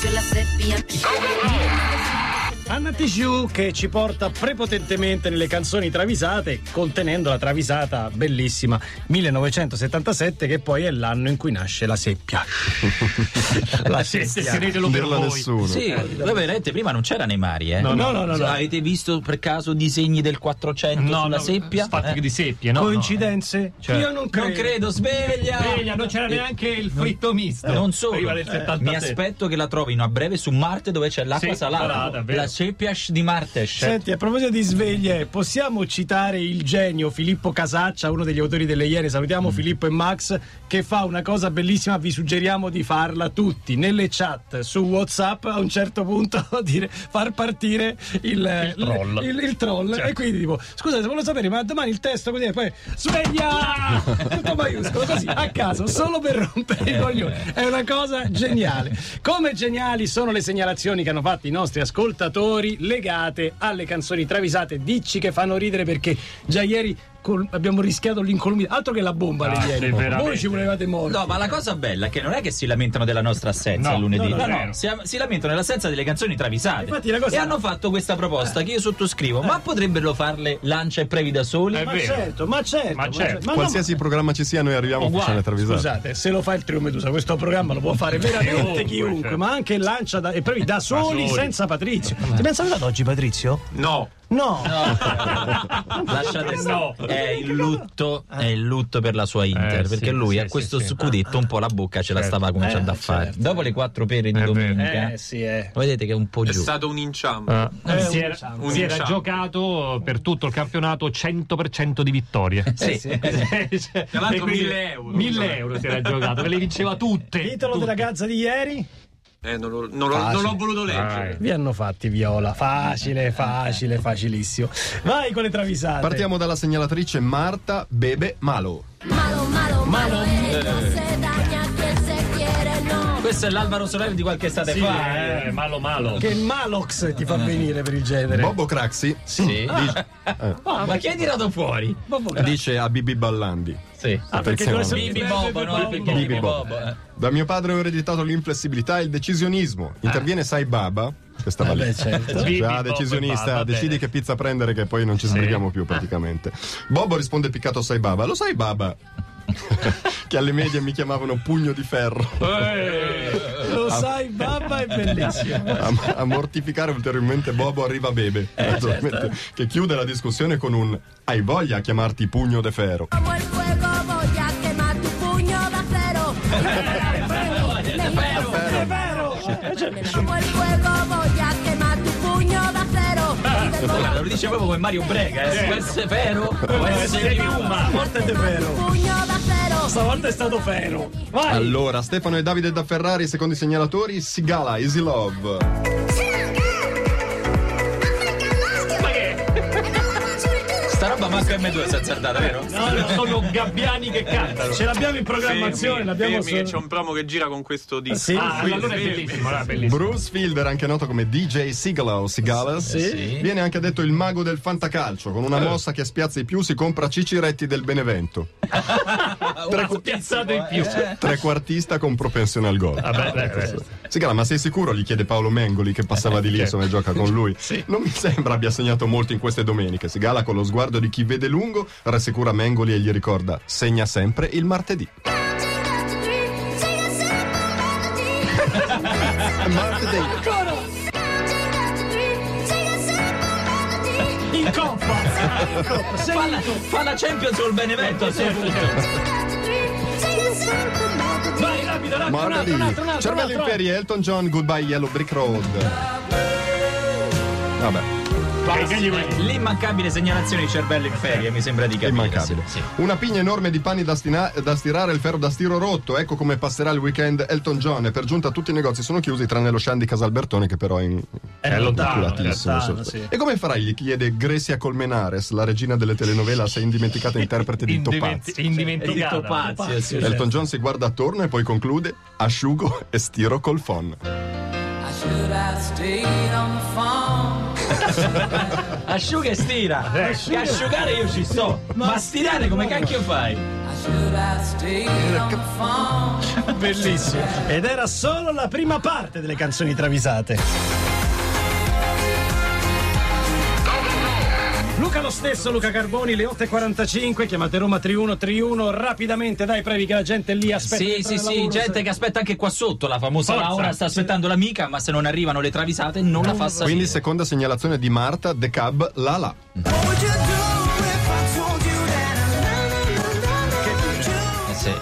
sur la 7 bien. Anna Tijoux che ci porta prepotentemente nelle canzoni travisate, contenendo la travisata bellissima 1977, che poi è l'anno in cui nasce la seppia. la seppia. Non dirlo a nessuno. Sì, voi veramente prima non c'era nei mari, eh? No, no, no, no, no. Avete visto per caso disegni del 400 No, sulla no, seppia? Fatti Eh? di seppie, no? Coincidenze? Cioè- Io non credo. Non credo, sveglia! Sveglia, non c'era neanche il fritto misto. Non solo, Prima del Eh, 77. mi aspetto che la trovino a breve su Marte dove c'è l'acqua Sì, salata. salata, la seppiash di Marte. Senti, a proposito di sveglie, possiamo citare il genio Filippo Casaccia, uno degli autori delle Iene, salutiamo Filippo e Max, che fa una cosa bellissima, vi suggeriamo di farla tutti, nelle chat su Whatsapp, a un certo punto dire, far partire il, troll. il- il troll. Certo. E quindi tipo, scusate, volevo sapere, ma domani il testo così, e poi sveglia! Tutto maiuscolo, così, a caso, solo per rompere i coglioni. È una cosa geniale. Come geniali sono le segnalazioni che hanno fatto i nostri ascoltatori legate alle canzoni travisate. Dici che fanno ridere perché già ieri col- abbiamo rischiato l'incolumità. Altro che la bomba Ah, ieri. veramente. Voi ci volevate morti. No, ma la cosa bella è che non è che si lamentano della nostra assenza No, il lunedì. no, no, No, no, si, si lamentano dell'assenza delle canzoni travisate. Infatti la cosa- E hanno fatto questa proposta che io sottoscrivo. Ma potrebbero farle Lancia e Previ da soli? È ma vero. certo, ma certo. Ma certo. ma no, Qualsiasi programma ci sia, noi arriviamo a le travisate. Scusate, se lo fa il Trio Medusa, questo programma lo può fare veramente Chiunque, certo. ma anche lancia da, e proprio da soli, soli. senza Patrizio. Ti ben salutato oggi, Patrizio? No. No. Lasciate No. stare. È il lutto, è il lutto per la sua Inter. Eh, sì, perché lui sì, a sì, questo sì. scudetto un po' la bocca ce la Certo. stava cominciando Eh, a fare. certo. Dopo le quattro pere di È vero. domenica, Eh sì, eh. vedete che è un po' È giù. stato un inciampo. Eh, Eh, si un era, inciampo. si era Un giocato per tutto il campionato 100% di vittorie. Sì. Cioè, Tra l'altro e quindi 1000 euro. 1000 euro si era giocato, ve le vinceva tutte. Titolo tutte. della gazza di ieri? Eh, non, l'ho- non l'ho- non l'ho voluto leggere. Vi hanno fatti viola. Facile, facile, facilissimo. Vai con le travisate. Partiamo dalla segnalatrice Marta Bebe Malo. Malo, malo, malo, eh, Questo è l'Alvaro Soler di qualche estate Sì, fa. eh, malo malo. Che Malox ti fa venire per il genere. Bobo Craxi Sì. Ah, ma chi hai tirato fuori? Bobo Gra- dice a Bibi Ballandi. Sì. Ah, perché essere- Bibi Bobo, no? Perché Bibi Bobo. Bobo. eh. Da mio padre ho ereditato l'inflessibilità e il decisionismo. Interviene Sai Baba. Questa va Eh lì. beh, certo. Cioè, ah, e decisionista, Baba, decidi bene. che pizza prendere che poi non ci sbrighiamo più praticamente. Bobo risponde piccato Sai Baba. Lo sai Baba? che alle medie mi chiamavano pugno di ferro. Lo sai, babba è bellissimo. A, a mortificare ulteriormente Bobo arriva Bebe, naturalmente, che chiude la discussione con un hai voglia a chiamarti pugno de ferro. Lo dice proprio come Mario Brega, eh. Può essere vero, può essere piuma. Forte de Fero. Stavolta è stato Fero. Vai. Allora, Stefano e Davide da Ferrari, secondo i segnalatori, Sigala, Easy Love. Sta roba manco M2 è azzardata, vero? No, sono gabbiani che cantano. Ce l'abbiamo in programmazione, Fermi, l'abbiamo fermi, che solo- c'è un promo che gira con questo disco. Sì, Ah, sì, allora è sì. bellissimo, allora è bellissimo. Bruce Fielder, anche noto come DJ Sigala o Sigalas, Sì. viene anche detto il mago del fantacalcio. Con una mossa che spiazza i più si compra Ciciretti del Benevento. Tre Piazzato in più. Trequartista con propensione al gol. Vabbè, beh, beh. Sigala, ma sei sicuro? Gli chiede Paolo Mengoli che passava di lì, insomma, e gioca con lui. Non mi sembra abbia segnato molto in queste domeniche. Sigala, con lo sguardo di chi vede lungo, rassicura Mengoli e gli ricorda: segna sempre il martedì. Martedì. In In coppa. Fa la, fa la Champions col Benevento a questo punto. Vai, rapido, rapido, un altro, un altro, un altro, Cervello ferie, Elton John, Goodbye Yellow Brick Road. Vabbè, L'immancabile segnalazione di cervello in ferie, mi sembra di è capire. immancabile. Sì, sì. Una pigna enorme di pani da, stina- da stirare, il ferro da stiro rotto. Ecco come passerà il weekend Elton John. E per giunta tutti i negozi sono chiusi, tranne lo Shandy Casalbertone, che però è in. È lontano, culatissimo, lontano, sì. E come farai? Gli chiede Grecia Colmenares, la regina delle telenovelas e indimenticata interprete di Indimenti- Topaz. E di Indimenticata. Topazio, sì. Elton John si guarda attorno e poi conclude: asciugo e stiro col phon. Asciuga e stira. Che asciugare io ci sto. Ma stirare come cacchio fai? Bellissimo. Ed era solo la prima parte delle canzoni travisate. Luca lo stesso, Luca Carboni, le 8.45, chiamate Roma 3131, rapidamente dai, previ che la gente lì aspetta. Sì, sì, sì, gente se- che aspetta anche qua sotto. La famosa Forza. Laura sta aspettando l'amica, ma se non arrivano le travisate non la fa salire. Quindi seconda segnalazione di Marta, The Cab, la la.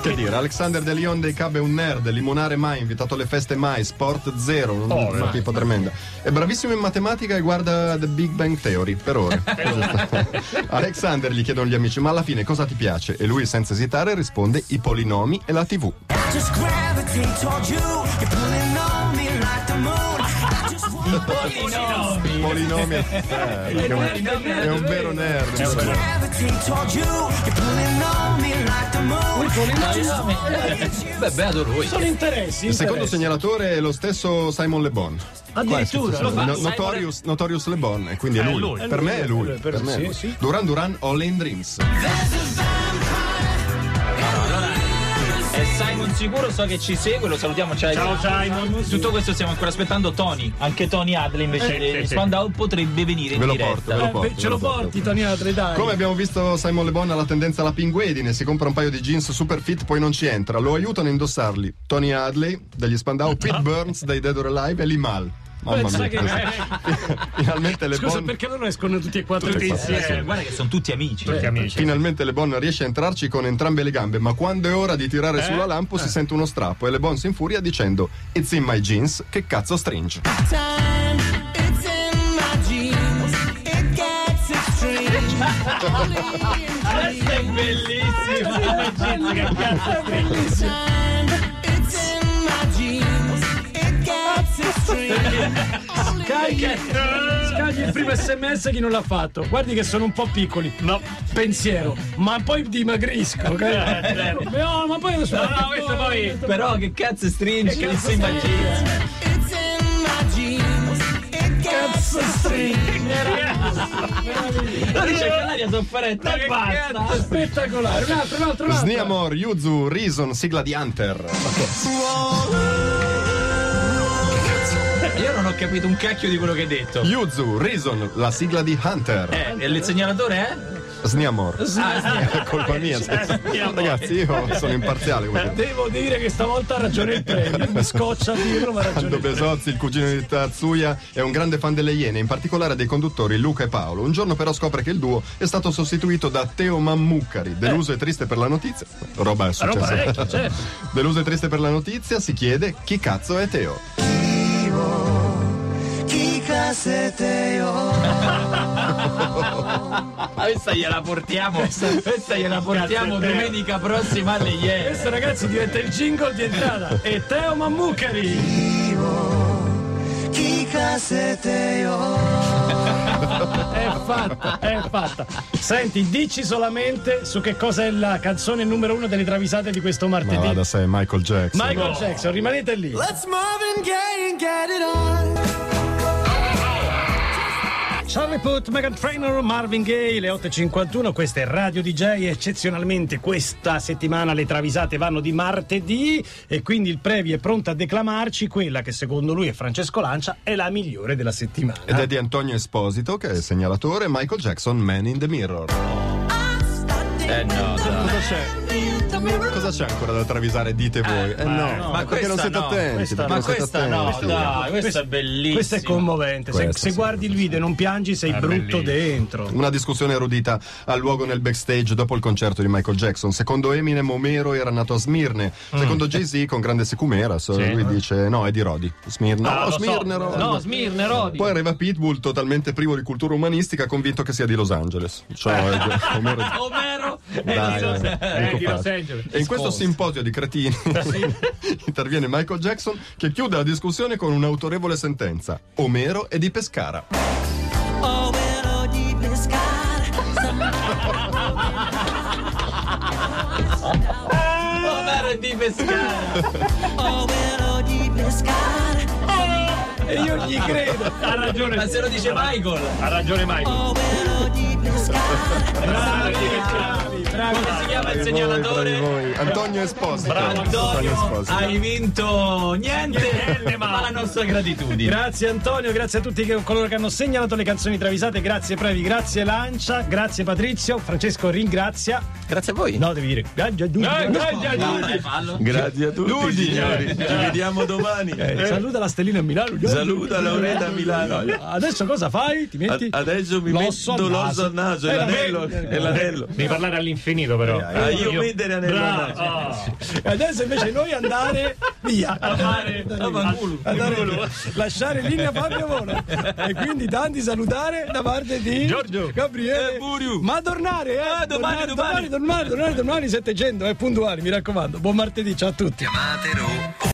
Che dire, Alexander De Leon dei Cab è un nerd, limonare mai, invitato alle feste mai, sport zero, un- una tipa tremenda. È bravissimo in matematica e guarda The Big Bang Theory, per ore. Alexander gli chiedono gli amici, ma alla fine cosa ti piace? E lui senza esitare risponde i polinomi e la tv. Just gravitate toward you. You're pulling on me like the moon. I just want Polinomi, eh, è, un, è un vero nerd. me like the moon. Beh, beato lui. Sono interessi. Il secondo segnatore è lo stesso Simon Le Bon. Addirittura. No- Notorious, Notorious Le Bon, quindi è lui. lui. Per me è lui. Per- Per me è sì, lui. sì. Duran Duran, All in Dreams. È Simon sicuro, so che ci segue, lo salutiamo. Ciao, Ciao Simon. Tutto questo stiamo ancora aspettando Tony. Anche Tony Adler invece Eh, di sì, sì. Spandau potrebbe venire Ve in lo diretta. porto, ve lo Eh, porto. beh, ce ve lo porto. porti, Tony Adri, dai. Come abbiamo visto Simon Le Bon ha la tendenza alla pinguedine, si compra un paio di jeans super fit poi non ci entra, lo aiutano a indossarli Tony Hadley degli Spandau, Pete Burns dei Dead or Alive e Limal. Mamma mia, che- finalmente Le Scusa, Bon perché loro escono tutti e quattro Tutti insieme? Guarda che sono tutti amici. Tutti amici. Finalmente Le Bon riesce a entrarci con entrambe le gambe, ma quando è ora di tirare sulla lampo si sente uno strappo e Le Bon si infuria dicendo It's in my jeans, che cazzo stringe. time. It's in my jeans. It gets extreme. Questa è bellissima. Scagli, scagli il primo sms chi non l'ha fatto. Guardi che sono un po' piccoli. No. Pensiero, ma poi dimagrisco. ok? No, ma poi No, no, questo poi. Però che cazzo stringe? Che Che cazzo jeans. It gets Lo dice che l'aria sofferetta e basta. Spettacolare. Un altro, un altro, un altro. Sniamor, Yuzu, Reason, sigla di Hunter. Io non ho capito un cacchio di quello che hai detto. Yuzu, Reason, la sigla di Hunter. Eh, e il segnalatore è? Sniamor. Ah, È colpa mia. Ragazzi, io sono imparziale. come Devo dire che stavolta ha ragione il premio. Mi scoccia dirlo, ma ha ragione Aldo. Besozzi, il cugino di Tatsuya, è un grande fan delle Iene, in particolare dei conduttori Luca e Paolo. Un giorno però scopre che il duo è stato sostituito da Teo Mammucari. Deluso e triste per la notizia. Roba è Roba successa. vecchia, certo. Deluso e triste per la notizia, si chiede chi cazzo è Teo. Questa gliela portiamo. Questa gliela portiamo domenica prossima alle Iene. Questo ragazzi diventa il jingle di entrata. E Teo Mammucari. È fatta, è fatta. Senti, dici solamente su che cosa è la canzone numero uno delle travisate di questo Ma martedì. va da sé, Michael Jackson. Michael Jackson, rimanete lì. Let's Marvin Gaye and get it on. Charlie Puth, Megan Trainor, Marvin Gaye, le 8.51, questa è Radio DJ, eccezionalmente questa settimana le travisate vanno di martedì e quindi il Previ è pronto a declamarci quella che secondo lui e Francesco Lancia è la migliore della settimana. Ed è di Antonio Esposito, che è il segnalatore, Michael Jackson, Man in the Mirror. Eh no, dai. Cosa c'è? Cosa c'è ancora da travisare? Dite voi. Eh no, Ma perché non questa siete no. attenti. Questa Ma questa no, attenti. dai, questa è bellissima. Questo è commovente, se, Questo se sì. guardi il video e non piangi sei brutto bellissimo. dentro. Una discussione erudita ha luogo nel backstage dopo il concerto di Michael Jackson. Secondo Eminem, Omero era nato a Smirne. Secondo Jay-Z, con grande sicumera, so- Sì. lui dice: No, è di Rodi. Smirne, Ah, no, lo so. Smirne, Rodi. No, Smirne, Rodi. Poi arriva Pitbull, totalmente privo di cultura umanistica, convinto che sia di Los Angeles. Cioè, Omero Omero Dai, di Los- eh, Eh, di. E in questo simposio di cretini interviene Michael Jackson che chiude la discussione con un'autorevole sentenza. Omero è di Pescara. Well, oh, deep Omero di Pescara. Well, oh, deep E io gli credo. Ha ragione. Ma se lo dice Michael. Ha ragione Michael. Bravi, bravi, bravi. Come si chiama il voi, segnalatore? voi. Antonio Esposito. Antonio Antonio, Esposito. hai vinto niente, ma la nostra gratitudine. Grazie Antonio, grazie a tutti che- coloro che hanno segnalato le canzoni travisate, grazie Previ, grazie Lancia, grazie Patrizio, Francesco ringrazia. Grazie a voi. No, devi dire grazie a tutti. Grazie a tutti, signori. Ci vediamo domani. Eh, Saluta la Stellina a Milano. Saluta Lauretta a Milano. Adesso cosa fai? Ti metti A- adesso mi l'osso metto al l'osso naso e Eh, l'anello. E l'anello. Devi parlare all'infinito però. Ah, io mettere anello al naso. Oh. E Adesso invece noi andare via. fare- Andare- lasciare in linea Fabio Vola. E quindi tanti salutare da parte di Giorgio. Gabriele. Eh, Buriu. Ma tornare, eh? Ah, domani, tornare, domani, tornare, tornare, domani 700, è puntuali, mi raccomando. Buon martedì, ciao a tutti. Chiamatelo